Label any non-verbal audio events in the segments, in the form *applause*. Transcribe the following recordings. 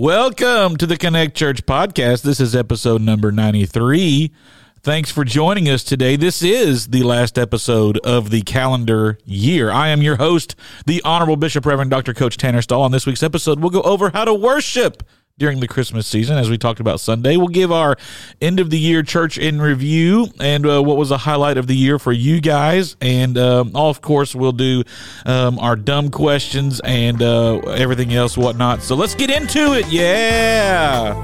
Welcome to the Connect Church podcast. This is episode number 93. Thanks for joining us today. This is the last episode of the calendar year. I am your host, the Honorable Bishop Reverend Dr. Coach Tanner Stahl. On this week's episode, we'll go over how to worship during the Christmas season, as we talked about Sunday. We'll give our end of the year church in review and uh, what was the highlight of the year for you guys. And um, all, of course, we'll do um, our dumb questions and uh, everything else, whatnot. So let's get into it. Yeah.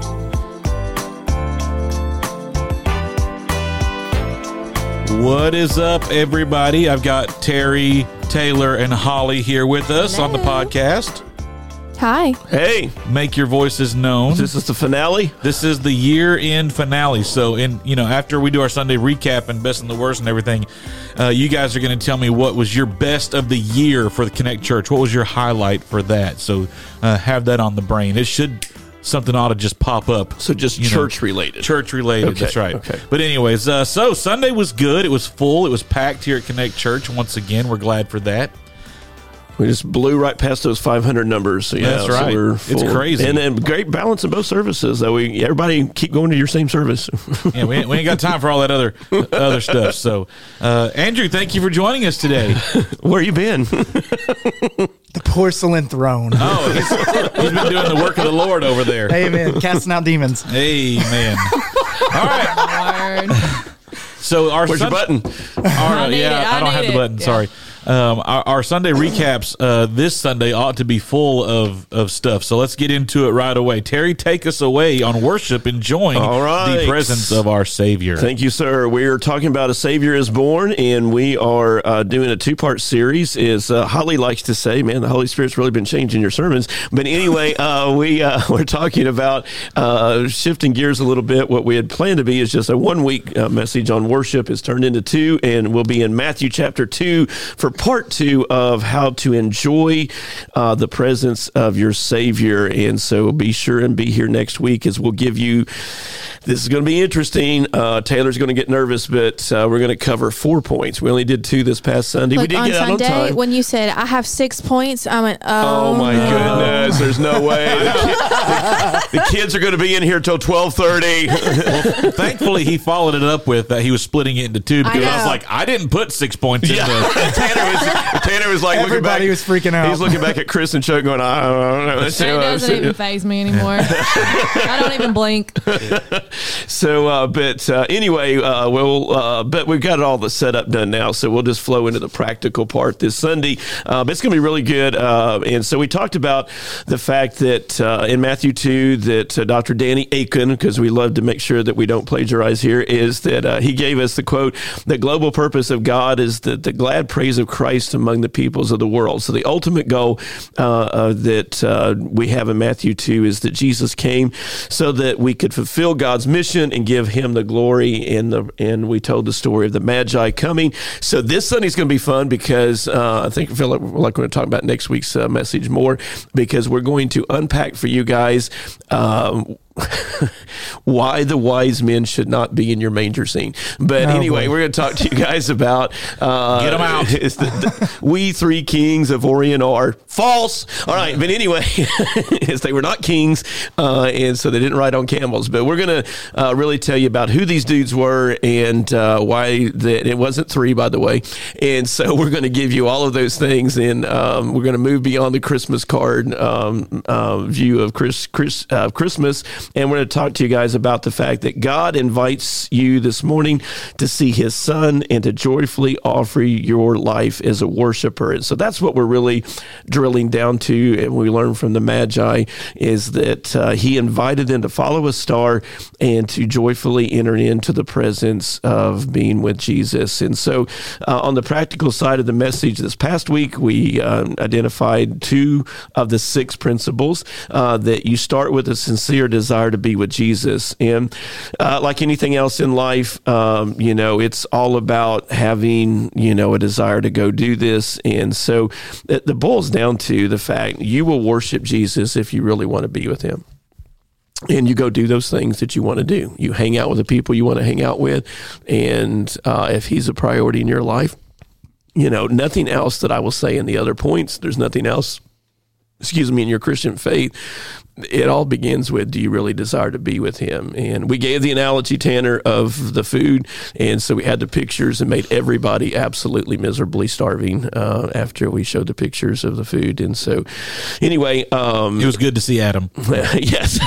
What is up, everybody? I've got Terry, Taylor, and Holly here with us on the podcast. Hi. Hey, Make your voices known. this is the finale. This is the year end finale. So, in you know, after we do our Sunday recap and best and the worst and everything, uh, you guys are going to tell me what was your best of the year for the Connect Church. What was your highlight for that? So, uh, have that on the brain. It should something ought to just pop up. So just You know, church related. Church related. Okay, That's right. okay. But anyways, uh, so Sunday was good. It was full. It was packed here at Connect Church. Once again, we're glad for that. We just blew right past those 500 numbers. So, yeah, That's so right. we're It's crazy. and then great balance in both services. That we everybody keep going to your same service. Yeah, we ain't, we ain't got time for all that other other stuff. So, uh, Andrew, thank you for joining us today. *laughs* Where you been? The porcelain throne. Oh, he's, he's been doing the work of the Lord over there. Amen. Casting out demons. Amen. All right. So our Where's your Sun- button? Our, I yeah, it. I, I don't need have the button. Yeah. Sorry. Um, our, our Sunday recaps uh, this Sunday ought to be full of, of stuff. So let's get into it right away. Terry, take us away on worship, enjoying All right. the presence of our Savior. Thank you, sir. We're talking about a Savior is born, and we are uh, doing a two part series. Is uh, Holly likes to say, "Man, the Holy Spirit's really been changing your sermons." But anyway, *laughs* uh, we uh, *laughs* we're talking about uh, shifting gears a little bit. What we had planned to be is just a one week uh, message on worship is turned into two, and we'll be in Matthew chapter two for part two of how to enjoy uh, the presence of your Savior. And so, be sure and be here next week as we'll give you. This is going to be interesting. Uh, Taylor's going to get nervous, but uh, we're going to cover four points. We only did two this past Sunday. we did on get out on time. when you said, I have six points, I went, oh, Oh my no. goodness! There's no way *laughs* the, ki- the kids are going to be in here till twelve thirty. *laughs* Thankfully, he followed it up with that he was splitting it into two because I, was like, I didn't put six points in Yeah. *laughs* Tanner was Tanner was like looking back. Everybody was freaking out. He's looking back at Chris and Chuck, going, "I don't know." It doesn't even faze me anymore. I don't even blink. So, uh, but uh, anyway, uh, we'll, uh, but we've got all the setup done now, so we'll just flow into the practical part this Sunday. But it's going to be really good. Uh, and so we talked about the fact that uh, in Matthew 2, that Dr. Danny Akin, because we love to make sure that we don't plagiarize here, is that he gave us the quote, the global purpose of God is the, the glad praise of Christ among the peoples of the world. So the ultimate goal that we have in Matthew 2 is that Jesus came so that we could fulfill God's mission and give him the glory. And, the, and we told the story of the Magi coming. So this Sunday's going to be fun because uh, I think I feel like, like we're going to talk about next week's uh, message more because we're going to unpack for you guys. Um, *laughs* why the wise men should not be in your manger scene. But Oh, anyway, boy. we're going to talk to you guys about uh, them out. *laughs* the, the- we three kings of Orient are false. All right, but anyway, *laughs* is they were not kings, uh, and so they didn't ride on camels. But we're going to uh, really tell you about who these dudes were and uh, why that it wasn't three, by the way. And so we're going to give you all of those things, and um, we're going to move beyond the Christmas card um, uh, view of Chris, Chris, uh, Christmas, and we're going to talk to you guys about the fact that God invites you this morning to see His Son and to joyfully offer your life as a worshiper. And so that's what we're really drilling down to, and we learn from the Magi is that uh, He invited them to follow a star and to joyfully enter into the presence of being with Jesus. And so, uh, on the practical side of the message, this past week we um, identified two of the six principles uh, that you start with a sincere desire to be with Jesus. And uh, like anything else in life, um, you know, it's all about having, you know, a desire to go do this. And so, it, it boils down to the fact you will worship Jesus if you really want to be with Him and you go do those things that you want to do. You hang out with the people you want to hang out with, and uh, if he's a priority in your life, you know nothing else that I will say in the other points. There's nothing else. Excuse me, in your Christian faith it all begins with do you really desire to be with him and we gave the analogy tanner of the food and so we had the pictures and made everybody absolutely miserably starving uh, after we showed the pictures of the food and so anyway um, It was good to see Adam. *laughs* yes,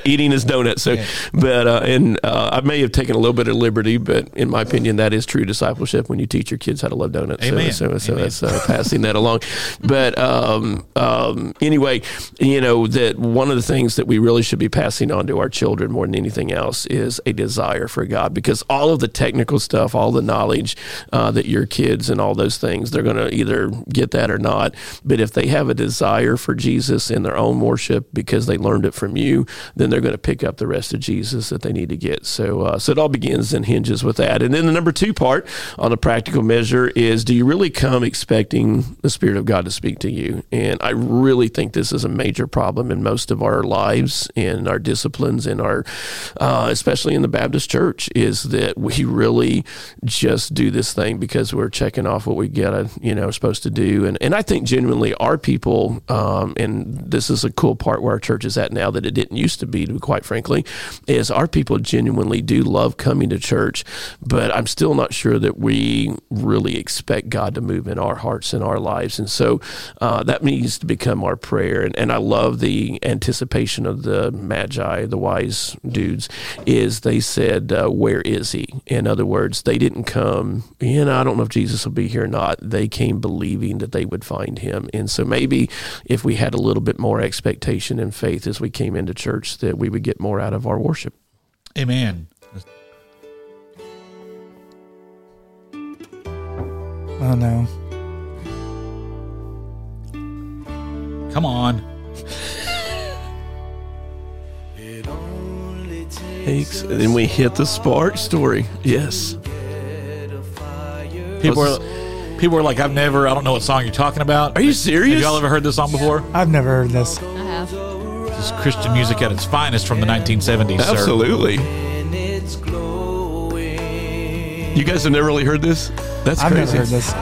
*laughs* eating his donut. So, but uh, and uh, I may have taken a little bit of liberty, but in my opinion, that is true discipleship when you teach your kids how to love donuts. Amen. So, so, so that's uh, passing that along. But um, um, anyway, you know that one of the things that we really should be passing on to our children more than anything else is a desire for God, because all of the technical stuff, all the knowledge uh, that your kids and all those things, they're going to either get that or not. But if they have a desire for Jesus in their own worship because they learned it from you, then they're going to pick up the rest of Jesus that they need to get. So, uh, so it all begins and hinges with that. And then the number two part on a practical measure is: Do you really come expecting the Spirit of God to speak to you? And I really think this is a major problem in most of our lives, in our disciplines, in our, uh, especially in the Baptist Church, is that we really just do this thing because we're checking off what we get, you know, supposed to do. And and I think genuinely our people, um, and this is a cool part where our church is at now that it didn't used to be, to be quite frankly, is our people genuinely do love coming to church, but I'm still not sure that we really expect God to move in our hearts and our lives. And so uh, that needs to become our prayer. And, and I love the anticipation of the magi, the wise dudes, is they said, uh, Where is he? In other words, they didn't come, you know, I don't know if Jesus will be here or not. They came believing that they would find him. And so maybe if we had a little bit more expectation and faith as we came into church, that we would get more out of our worship. Amen. Oh no. Come on. Takes, and then we hit the spark story. Yes. People are people are like, I've never. I don't know what song you're talking about. Are you Have serious? y'all ever heard this song before? I've never heard this. I have. This is Christian music at its finest from the 1970s. sir. Absolutely. You guys have never really heard this? That's I've crazy. never heard this.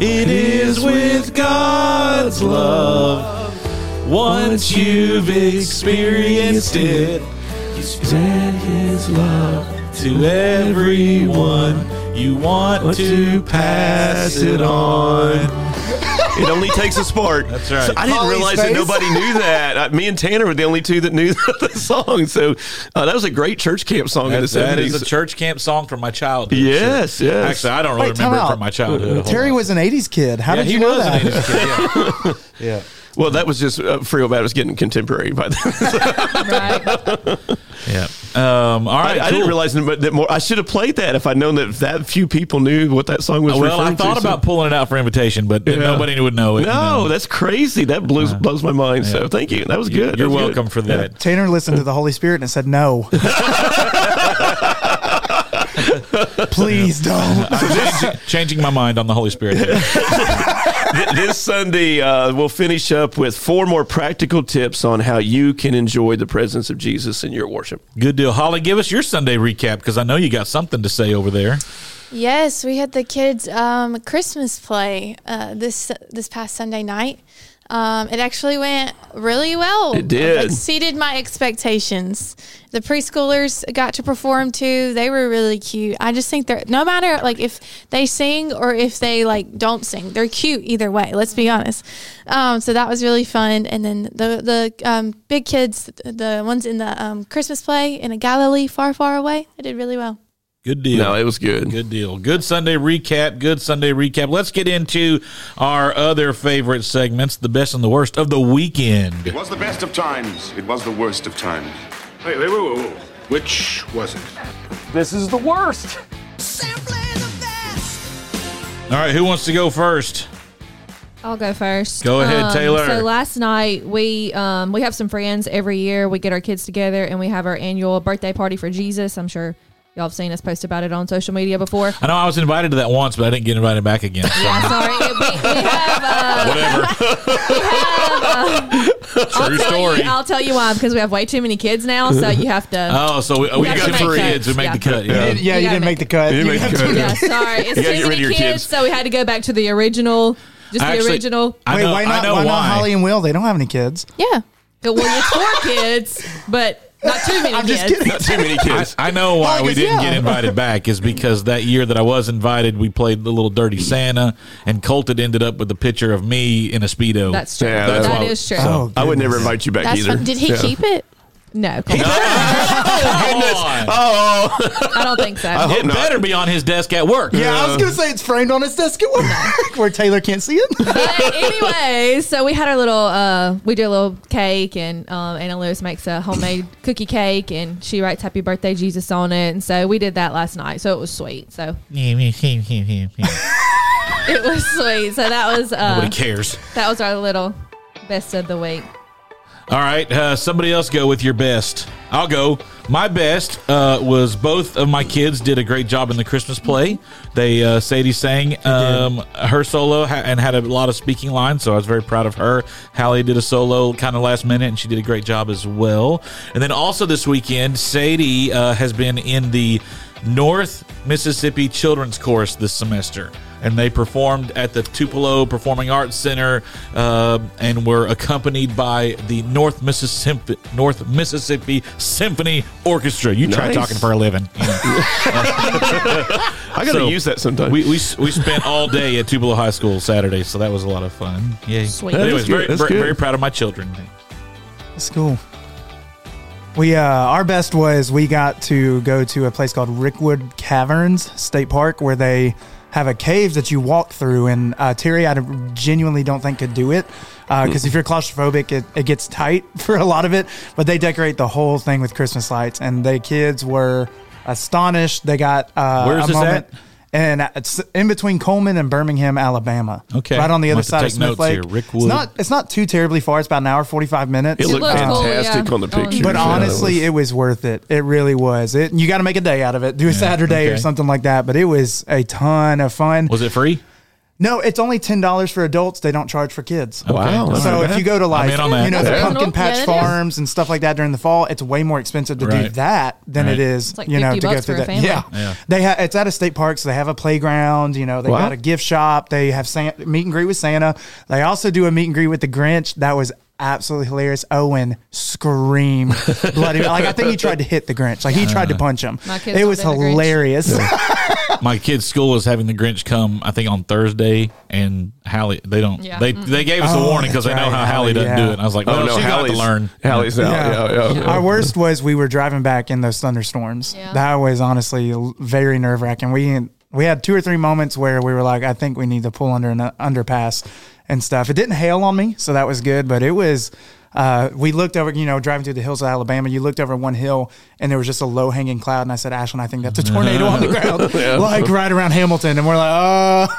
It is with God's love. Once you've experienced it, you spread His love to everyone. You want to pass it on. It only takes a spark. That's right. So I didn't Holly's realize that nobody knew *laughs* that. Uh, me and Tanner were the only two that knew *laughs* the song. So uh, that was a great church camp song in the That, that is a church camp song from my childhood. Yes, Sure. yes. Actually, I don't really Wait, remember it from my childhood. Terry was an '80s kid. How Yeah, did he you know was that? an 80s kid. Yeah. *laughs* yeah. Well, that was just uh, Frio Baptist getting contemporary by then. *laughs* Right. Yeah. Um, all right. I, I didn't realize that that more. I should have played that if I'd known that that few people knew what that song was. Well, I thought to, so- about pulling it out for invitation, but Yeah. nobody would know it. you No, know. that's crazy. That blows blows my mind. So thank you. That was good. You're That was good. welcome for that. Tanner listened to the Holy Spirit and said, "No, *laughs* please *laughs* don't." Changing, changing my mind on the Holy Spirit. here. *laughs* This Sunday, uh, we'll finish up with four more practical tips on how you can enjoy the presence of Jesus in your worship. Good deal. Holly, give us your Sunday recap because I know you got something to say over there. Yes, we had the kids' um, Christmas play uh, this this past Sunday night. Um, it actually went really well. It did. exceeded my expectations. The preschoolers got to perform too. They were really cute. I just think they're no matter like if they sing or if they like don't sing, they're cute either way. Let's be honest. Um, so that was really fun. And then the the um, big kids, the ones in the um, Christmas play in a Galilee far far away, they did really well. Good deal. No, it was good. Good deal. Good Sunday recap. Good Sunday recap. Let's get into our other favorite segments, the best and the worst of the weekend. It was the best of times. It was the worst of times. Wait, wait, wait, wait, wait. Which was it? This is the worst. All right, who wants to go first? I'll go first. Go ahead, Um, Taylor. So last night we um, we have some friends every year. We get our kids together and we have our annual birthday party for Jesus. I'm sure y'all have seen us post about it on social media before. I know I was invited to that once, but I didn't get invited back again. So. Yeah, sorry. We, we have. Uh, *laughs* Whatever. I'll True tell story. You, I'll tell you why because we have way too many kids now. So you have to. *laughs* Oh, so we, we have got to some make kids who cuts. make Yeah. the cut. You Yeah. didn't- yeah, You you, didn't make the cut. You didn't make the cut. yeah, sorry. It's You too gotta get rid many kids, kids. so we had to go back to the original. Just the Actually, original. I Wait, know, why I not? know why, why. not Holly and Will? They don't have any kids. Yeah. Well, it's four kids, but not too many I'm kids. just kidding. Not too many kids. I know why we didn't yeah. get invited back is because that year that I was invited, we played the little dirty Santa, and Colton ended up with a picture of me in a speedo. That's true. Yeah, That that's is why- true. Oh, I would never invite you back That's either. fun. Did he Yeah. keep it? No, *laughs* Come on. Oh, I don't think so. hope it not. better be on his desk at work. Yeah, I was gonna say it's framed on his desk at work, *laughs* where Taylor can't see it. but anyway, so we had our little, uh, we do a little cake, and um, Anna Lewis makes a homemade cookie cake, and she writes "Happy Birthday Jesus" on it, and so we did that last night. So it was sweet. So *laughs* it was sweet. So that was uh, Nobody cares. that was our little best of the week. All right, uh, somebody else go with your best. I'll go. My best uh, was both of my kids did a great job in the Christmas play. They uh, Sadie sang um, her solo ha- and had a lot of speaking lines, so I was very proud of her. Hallie did a solo kind of last minute, and she did a great job as well. And then also this weekend, Sadie uh, has been in the North Mississippi Children's Chorus this semester. And they performed at the Tupelo Performing Arts Center uh, and were accompanied by the North Mississippi North Mississippi Symphony Orchestra. You try Nice. talking for a living. *laughs* I got to So, use that sometime. we, we we spent all day at Tupelo High School Saturday, so that was a lot of fun. Yay! Sweet. But anyways, very very, very proud of my children. That's cool. We uh, our best was we got to go to a place called Rickwood Caverns State Park where they have a cave that you walk through, and uh, Terry, I genuinely don't think could do it because if you're claustrophobic, it, it gets tight *laughs* for a lot of it. But they decorate the whole thing with Christmas lights, and the kids were astonished. They got uh, Where's a moment. at? And uh, it's in between Cullman and Birmingham, Alabama. Okay. right on the I'll other side of take Smith Lake. here. Rickwood. It's not. It's not too terribly far. It's about an hour, forty five minutes. it looked looks cool, fantastic yeah. on the picture. But honestly, it was worth it. It really was. It you got to make a day out of it. Do a Saturday or something like that. But it was a ton of fun. Was it free? No, it's only ten dollars for adults. They don't charge for kids. wow. that's So not if you go to like in on that. you know the That's pumpkin patch Yeah, farms and stuff like that during the fall, it's way more expensive to do that than Right. it is like you know to go bucks through that. Yeah, Yeah. they have it's at a state park, so they have a playground. You know, they Wow. got a gift shop. They have San- meet and greet with Santa. They also do a meet and greet with the Grinch. That was absolutely hilarious. Owen screamed *laughs* bloody like I think he tried to hit the Grinch. Like he tried to punch him. My kids It don't was do the Grinch. hilarious. *laughs* my kid's school is having the Grinch come. I think on Thursday, and Hallie they don't. Yeah. They they gave us a Oh, warning because they that's know right, how Hallie Hallie, doesn't yeah. do it. And I was like, well, oh no, she's got to Hallie's, learn. Hallie's out. Yeah, yeah, yeah. Our worst was we were driving back in those thunderstorms. Yeah. That was honestly l- very nerve wracking. We we had two or three moments where we were like, I think we need to pull under an uh, underpass and stuff. It didn't hail on me, so that was good. But it was. Uh, we looked over, you know, driving through the hills of Alabama. You looked over one hill, and there was just a low hanging cloud. And I said, Ashlyn, I think that's a *laughs* tornado on the ground, *laughs* like right around Hamilton. And we're like,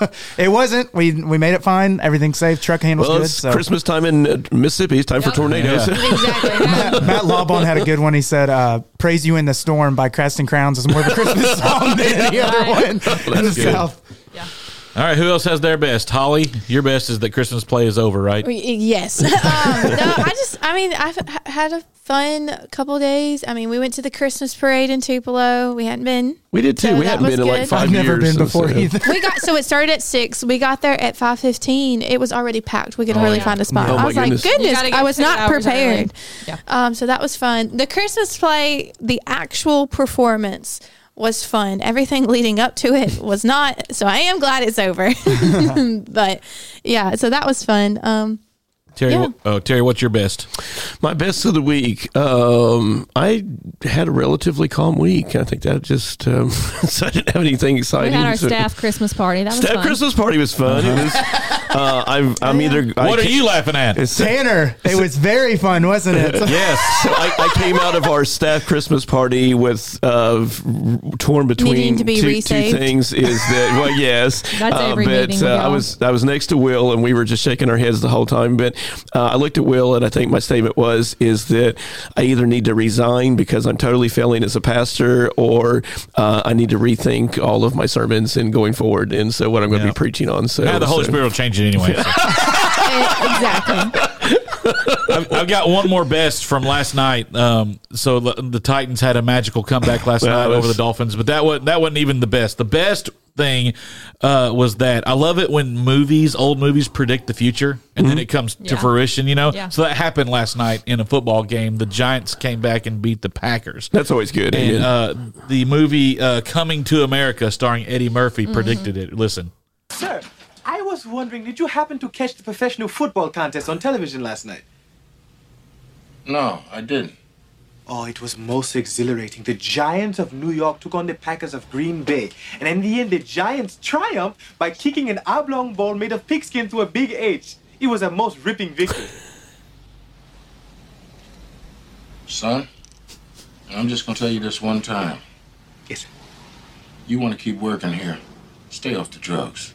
oh, it wasn't. We we made it fine. Everything's safe. Truck handles Well, good. it's So. Christmas time in uh, Mississippi. It's time for tornadoes. Yeah. *laughs* Exactly. Yeah. Matt Lawbone had a good one. He said, uh, "Praise You in the Storm" by Casting Crowns is more of a Christmas song than any other one in the good. South. All right, who else has their best? Holly, your best is that Christmas play is over, right? Yes. *laughs* um, no, I just, I mean, I've had a fun couple days. I mean, we went to the Christmas parade in Tupelo. We hadn't been. We did too. So we hadn't was been in like good. 5 I've never been before uh, either. We got so it started at six. We got there at five fifteen. It was already packed. We could hardly yeah. find a spot. Oh, I my was goodness. like, goodness, gotta get I was two not prepared. Yeah. Um, so that was fun. The Christmas play, the actual performance was fun. Everything leading up to it was not. So I am glad it's over. *laughs* *laughs* but yeah, so that was fun. Um, Terry, Yeah. wh- oh, Terry, what's your best? My best of the week. Um, I had a relatively calm week. I think that just um, *laughs* so I didn't have anything exciting. We exciting. had our so- staff Christmas party. That was staff fun. Christmas party was fun. It was. *laughs* Uh, I'm, I'm either. I What are you laughing at? It's, Tanner, it was very fun, wasn't it? *laughs* yes. So I, I came out of our staff Christmas party with uh, torn between to be two, two things. Is that well? Yes, That's uh, but meeting uh, I was I was next to Will and we were just shaking our heads the whole time. But uh, I looked at Will and I think my statement was is that I either need to resign because I'm totally failing as a pastor, or uh, I need to rethink all of my sermons and going forward. And so what I'm going to Yeah. be preaching on. So Yeah, the Holy so- Spirit will change it anyway. so. *laughs* eh, exactly. I've, I've got one more best from last night. Um, so the, the Titans had a magical comeback last night was- over the Dolphins, but that wasn't that wasn't even the best. The best thing uh, was that I love it when movies, old movies, predict the future and then it comes to fruition. You know, Yeah. so that happened last night in a football game. The Giants came back and beat the Packers. That's always good. And Amen. uh, the movie uh, Coming to America, starring Eddie Murphy, Mm-hmm. predicted it. Listen. Was wondering, did you happen to catch the professional football contest on television last night? No, I didn't. Oh, it was most exhilarating. The Giants of New York took on the Packers of Green Bay. And in the end, the Giants triumphed by kicking an oblong ball made of pigskin to a big H. It was a most ripping victory. Son, I'm just gonna tell you this one time. Yes, sir. You wanna keep working here. Stay off the drugs.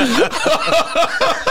*laughs*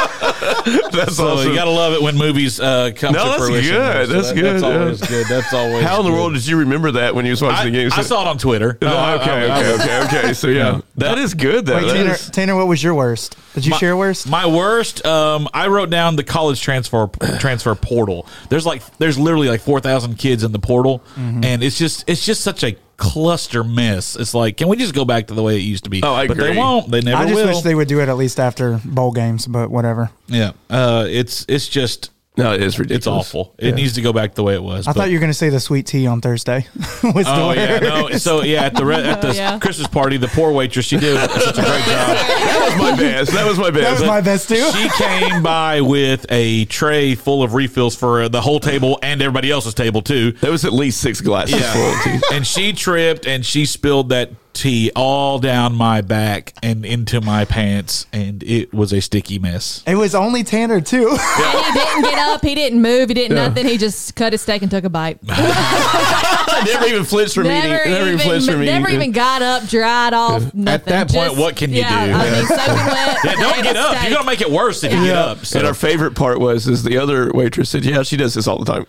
That's So awesome. you gotta love it when movies uh, come No, to that's fruition. good. So That's that- good, That's yeah. always good. That's always. How in the good. world did you remember that when you was watching I, the game? I saw it on Twitter. Oh, Uh, okay, I- I- okay, okay, okay. So yeah, that is good. Though. Wait, That Tanner, is- Tanner, what was your worst? Did you My- share worst? My worst. Um, I wrote down the college transfer transfer portal. There's like there's literally like four thousand kids in the portal, Mm-hmm. and it's just it's just such a cluster mess. It's like, can we just go back to the way it used to be? Oh, I But they won't. They never I just will. wish they would do it at least after bowl games, but whatever. yeah. Uh, it's it's just no, it is ridiculous. it's awful. It needs to go back the way it was. I but- thought you were going to say the sweet tea on Thursday. *laughs* was the Oh yeah, no. So yeah, at the re- at *laughs* the Oh, yeah. Christmas party, the poor waitress she did such a great job. *laughs* That was my best. That was my best. That was my best too. She came by with a tray full of refills for the whole table and everybody else's table too. There was at least six glasses full of tea. and she tripped and she spilled that tea all down my back and into my pants, and it was a sticky mess. It was only Tanner too. *laughs* And he didn't get up. He didn't move. He didn't nothing. He just cut his steak and took a bite. *laughs* Never even flinched from eating. Never, Never even flinched even, from eating. never even got up, dried off. Nothing. At that point, what can you yeah, do? I mean, soaking *laughs* wet. Yeah, don't get up. steak. You're gonna make it worse if you get up. So. And our favorite part was is the other waitress said, "Yeah, she does this all the time."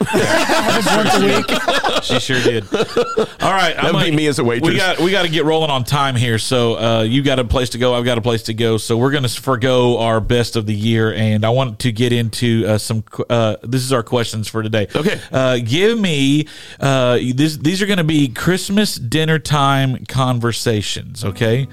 she sure did. All right, That would be me as a waitress. We got we got to get rolling on time here. So uh, you got a place to go. I've got a place to go. So we're going to forego our best of the year, and I want to get into uh, some. Uh, this is our questions for today. Okay. Uh, give me uh, this. These are going to be Christmas dinner time conversations. Okay.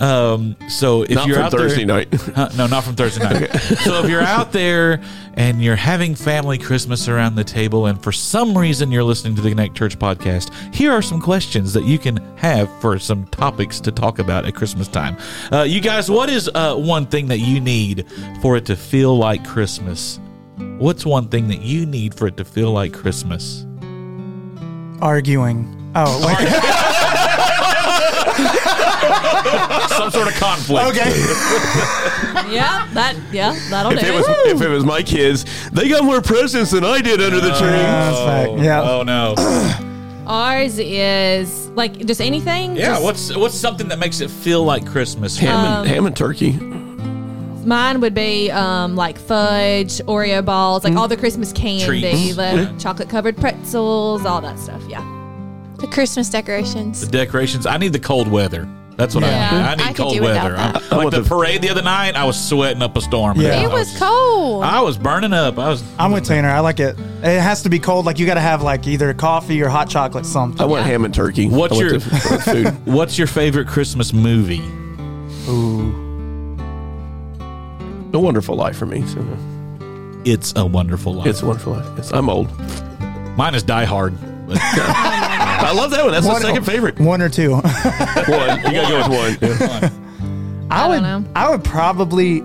Um, so if Not you're from out Thursday there, night. *laughs* Huh? no, not from Thursday night. *laughs* so if you're out there and you're having family Christmas around the table, and for some reason you're listening to the Connect Church podcast, here are some questions that you can have for some topics to talk about at Christmas time. Uh, you guys, what is uh, one thing that you need for it to feel like Christmas? What's one thing that you need for it to feel like Christmas? Arguing. Oh, wait. *laughs* Some sort of conflict. okay. *laughs* Yeah, that. Yeah, that'll if do it was if it was my kids, they got more presents than I did under the tree. That's fact. Yeah. Oh no. *clears throat* Ours is like just anything. Yeah. Just- What's what's something that makes it feel like Christmas? ham, Um, and, ham and turkey. Mine would be um, like fudge, Oreo balls, like all the Christmas candy, Treats. the chocolate covered pretzels, all that stuff. Yeah. The Christmas decorations. The decorations. I need the cold weather. That's what Yeah. I need. I need I cold weather. I'm- that. I like the the- parade the other night, I was sweating up a storm. Yeah. It was cold. I was burning up. I was. I'm with Tanner. I like it. It has to be cold. Like you got to have like either coffee or hot chocolate, something. I want ham and turkey. What's your- food? *laughs* What's your favorite Christmas movie? A Wonderful Life for me. So It's a Wonderful Life. it's a Wonderful Life. Yes, I'm old. Mine is Die Hard. *laughs* But- I love that one. That's my One- second favorite. One or two. *laughs* One. You gotta go with one. Yeah. *laughs* I, I would. don't know. I would probably.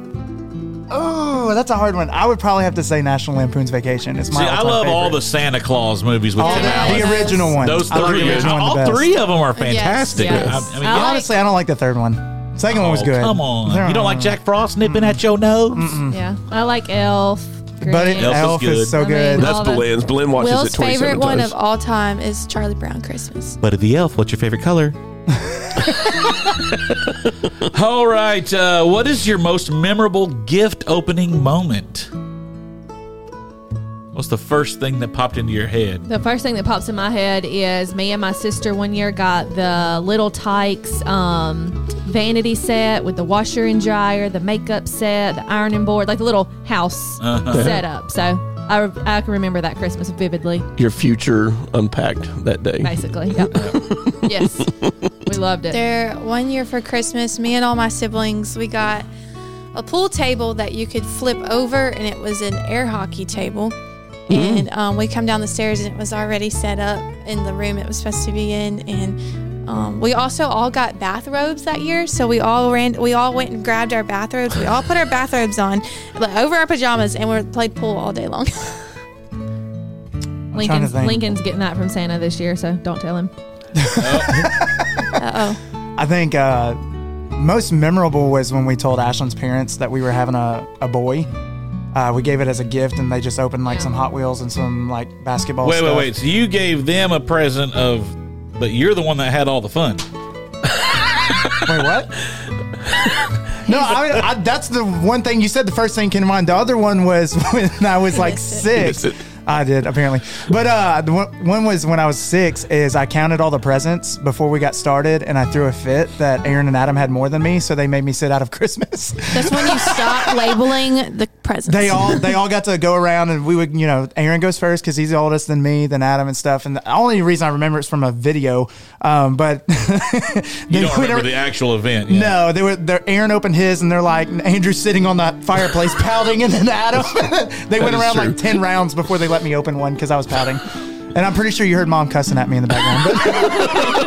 Oh, that's a hard one. I would probably have to say National Lampoon's Vacation. It's my. See, I all-time love all favorite. the Santa Claus movies with Tim the, Allen. the original one. Those I like three, the original one the all best. three of them are fantastic. yes. I, I mean, I like- Honestly, I don't like the third one. Second one was oh, good. Come on, Third you don't one- like Jack Frost nipping at your nose? Yeah. I like Elf. But it, Grinch. Elf is Elf, good. is so I mean, good. all That's the- Belen's. Belen watches Will's it 27 favorite one of all time is Charlie Brown Christmas. But the elf, what's your favorite color? *laughs* All right. Uh, what is your most memorable gift opening moment? What's the first thing that popped into your head? The first thing that pops in my head is me and my sister one year got the Little Tikes um, vanity set with the washer and dryer, the makeup set, the ironing board, like the little house Uh-huh. *laughs* setup. So I, I can remember that Christmas vividly, Your future unpacked that day. basically. *laughs* Yep. yes. We loved it. There, one year for Christmas, me and all my siblings, we got a pool table that you could flip over, and it was an air hockey table. And um, we come down the stairs, and it was already set up in the room it was supposed to be in. And um, we also all got bathrobes that year, so we all ran. We all went and grabbed our bathrobes. We all put our bathrobes on, like, over our pajamas, and we played pool all day long. *laughs* Lincoln's. Lincoln's getting that from Santa this year, so don't tell him. *laughs* Uh oh. I think uh, most memorable was when we told Ashlyn's parents that we were having a, a boy. Uh, we gave it as a gift, and they just opened like Yeah. some Hot Wheels and some like basketball. Wait, wait, stuff. wait. So you gave them a present of, but you're the one that had all the fun. *laughs* Wait, what? *laughs* no, I mean I, that's the one thing you said. The first thing came to mind. The other one was *laughs* when I was like six. Missed it. I did apparently, but uh, the one, one was when I was six. Is I counted all the presents before we got started, and I threw a fit that Aaron and Adam had more than me, so they made me sit out of *laughs* Christmas. That's when you stop *laughs* labeling the presents. they all they all got to go around and we would you know Aaron goes first because he's the oldest than me then Adam and stuff and the only reason I remember it's from a video um, but *laughs* You don't remember the actual event. yeah. no they were they're, Aaron opened his and they're like Andrew's sitting on that fireplace pouting and then Adam they went around true. like 10 rounds before they let me open one because I was pouting and I'm pretty sure you heard mom cussing at me in the background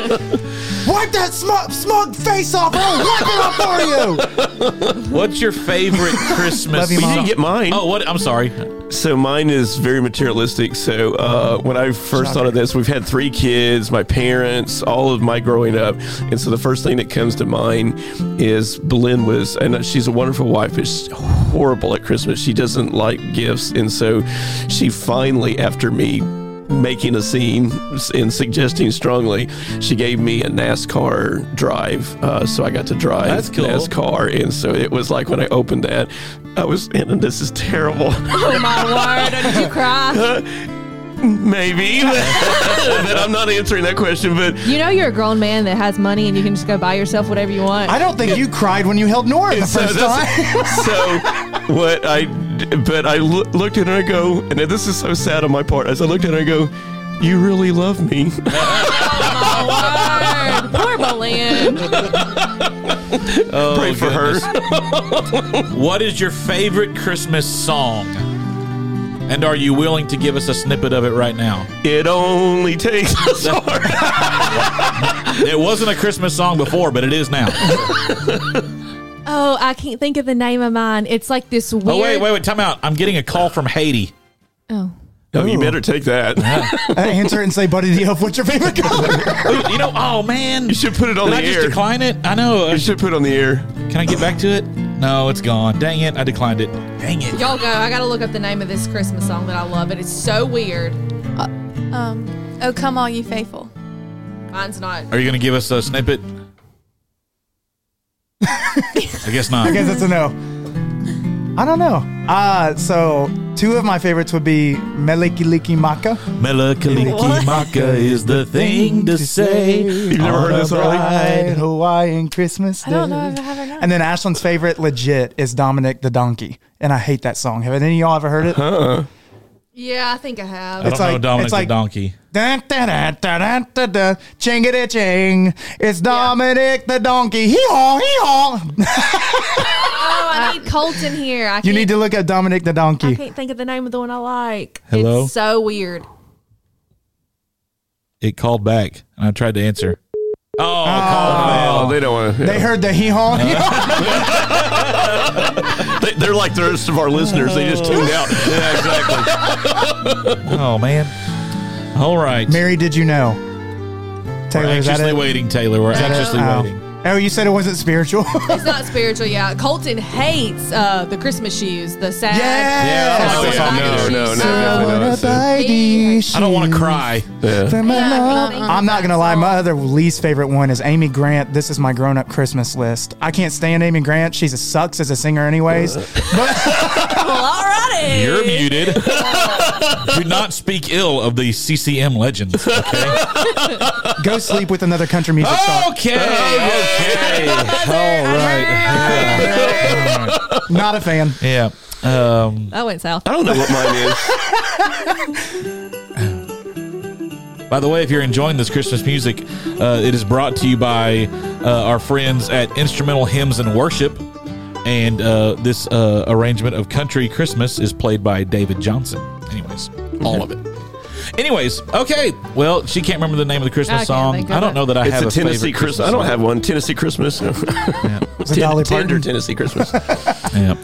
but *laughs* wipe that smug, smug face off I'll wipe it off for you What's your favorite *laughs* Christmas? Love you, You Mom. didn't get mine. Oh, what? I'm sorry. So mine is very materialistic. So uh, when I first thought of this, we've had three kids, my parents, all of my growing up, and so the first thing that comes to mind is Belen was, and she's a wonderful wife, but she's horrible at Christmas. She doesn't like gifts, and so she finally, after me making a scene and suggesting strongly, she gave me a NASCAR drive. Uh, so I got to drive cool. NASCAR, and so it was like when I opened that, I was, and this is terrible. Oh my word! Did you cry? *laughs* Maybe. *laughs* but I'm not answering that question. But You know you're a grown man that has money and you can just go buy yourself whatever you want. I don't think you cried when you held Nora the so, first time *laughs* so what I, but I loo- looked at her and I go, and this is so sad on my part. As I looked at her, I go, "You really love me." Oh, my word. Poor Boleyn. *laughs* Oh, Pray for her. what is your favorite Christmas song? And are you willing to give us a snippet of it right now? It only takes a spark. *laughs* It wasn't a Christmas song before, but it is now. *laughs* Oh, I can't think of the name of mine. It's like this weird. Oh, wait, wait, wait. Time out. I'm getting a call from Haiti. Oh. Oh, you better take that. *laughs* I answer it and say, Buddy the *laughs* Elf, what's your favorite color? You know, oh, man. You should put it on Did the I just air. decline it? I know. You should put it on the air. Can I get back to it? No, it's gone. Dang it. I declined it. Dang it. Y'all go. I gotta look up the name of this Christmas song that I love. It. It's so weird. Um, oh, come all you faithful. Mine's not. Are you going to give us a snippet? *laughs* I guess not. I guess it's a no. I don't know. Uh, so two of my favorites would be Mele Kalikimaka. Mele Kalikimaka is the thing to say. You've never heard this, Harley? Bright Hawaiian Christmas Day. I don't know I have or not. And then Ashlyn's favorite, legit, is Dominic the Donkey. And I hate that song. Have any of y'all ever heard it? Yeah, I think I have. I don't It's know like- Dominic it's the like- Donkey. Dun, dun, dun, dun, dun, dun, dun. Chingity ching. It's Dominic the Donkey. Hee haw, hee haw. Oh, I need *laughs* Colton here. I You need to look at Dominic the donkey. I can't think of the name of the one I like. Hello? It's so weird. It called back, and I tried to answer. Oh, Oh, they don't want to. They heard the hee haw. hee *laughs* haw. They, they're like the rest of our listeners. They just tuned out. yeah, exactly. *laughs* oh man. All right. Mary, did you know? We're Taylor, is that anxiously it? waiting, Taylor. We're anxiously Oh. waiting. Oh, you said it wasn't spiritual. *laughs* It's not spiritual, yeah. Colton hates uh, the Christmas shoes, the sad. Yeah, sad oh, little yeah, pocket no, shoes. no, no, So- definitely not. I don't want to cry. Yeah. I'm not gonna lie. My other least favorite one is Amy Grant. This is my grown-up Christmas list. I can't stand Amy Grant. She sucks as a singer, anyways. But Well, *laughs* alrighty. You're muted. Do not speak ill of the CCM legends. Okay. go sleep with another country music star. Okay. Oh, okay. All right. Not a fan. Yeah. Um, That went south. I don't know what mine is. *laughs* By the way, if you're enjoying this Christmas music, uh, it is brought to you by uh, our friends at Instrumental Hymns and Worship. And uh, this uh, arrangement of Country Christmas is played by David Johnson. Anyways, all of it. Anyways, okay. Well, she can't remember the name of the Christmas I song. I don't know that I It's have a a Tennessee favorite Christmas. I don't have one. Tennessee Christmas. *laughs* It's a Ten- Dolly Tender Parton. Tennessee Christmas. *laughs* Yeah.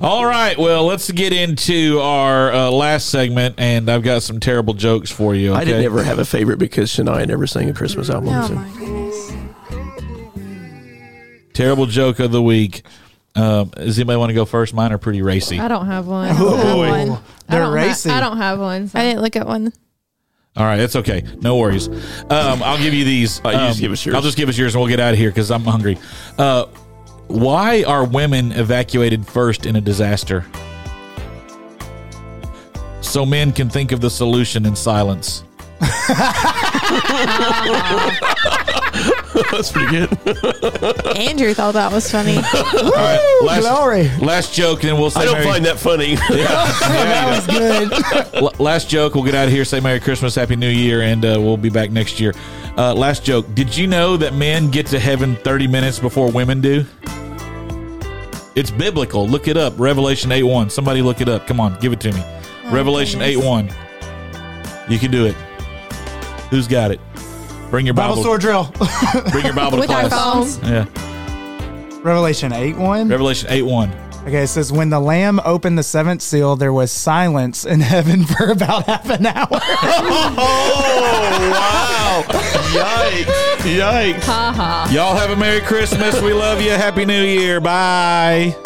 All right. Well, let's get into our uh, last segment, and I've got some terrible jokes for you. Okay? I didn't ever have a favorite because Shania never sang a Christmas album. Oh so- my goodness. Terrible joke of the week. Um, does anybody want to go first? Mine are pretty racy. I don't have one. Oh, I don't ha- They're racy. I don't have one. so- I didn't look at one. All right, that's okay. No worries. Um, I'll give you these. Oh, you just Um, give us yours. I'll just give us yours, and we'll get out of here because I'm hungry. Uh, why are women evacuated first in a disaster? So men can think of the solution in silence. *laughs* That's pretty good. Andrew thought that was funny. *laughs* All right, last, Glory. last joke, and then we'll say I don't Merry- find that funny. *laughs* that was good. L- last joke. We'll get out of here. Say Merry Christmas, Happy New Year, and uh, we'll be back next year. Uh, last joke. Did you know that men get to heaven 30 minutes before women do? It's biblical. Look it up. Revelation 8 1. Somebody look it up. Come on, give it to me. Oh, Revelation 8 1. You can do it. Who's got it? Bring your Bible Bible. sword drill. Bring your Bible to With our class. phones. Yeah. Revelation 8 1. Revelation 8 1. Okay, it says, When the Lamb opened the seventh seal, there was silence in *laughs* heaven for about half an hour. *laughs* oh wow! Yikes! Yikes! Ha ha. Y'all have a Merry Christmas. We love you. Happy New Year. Bye.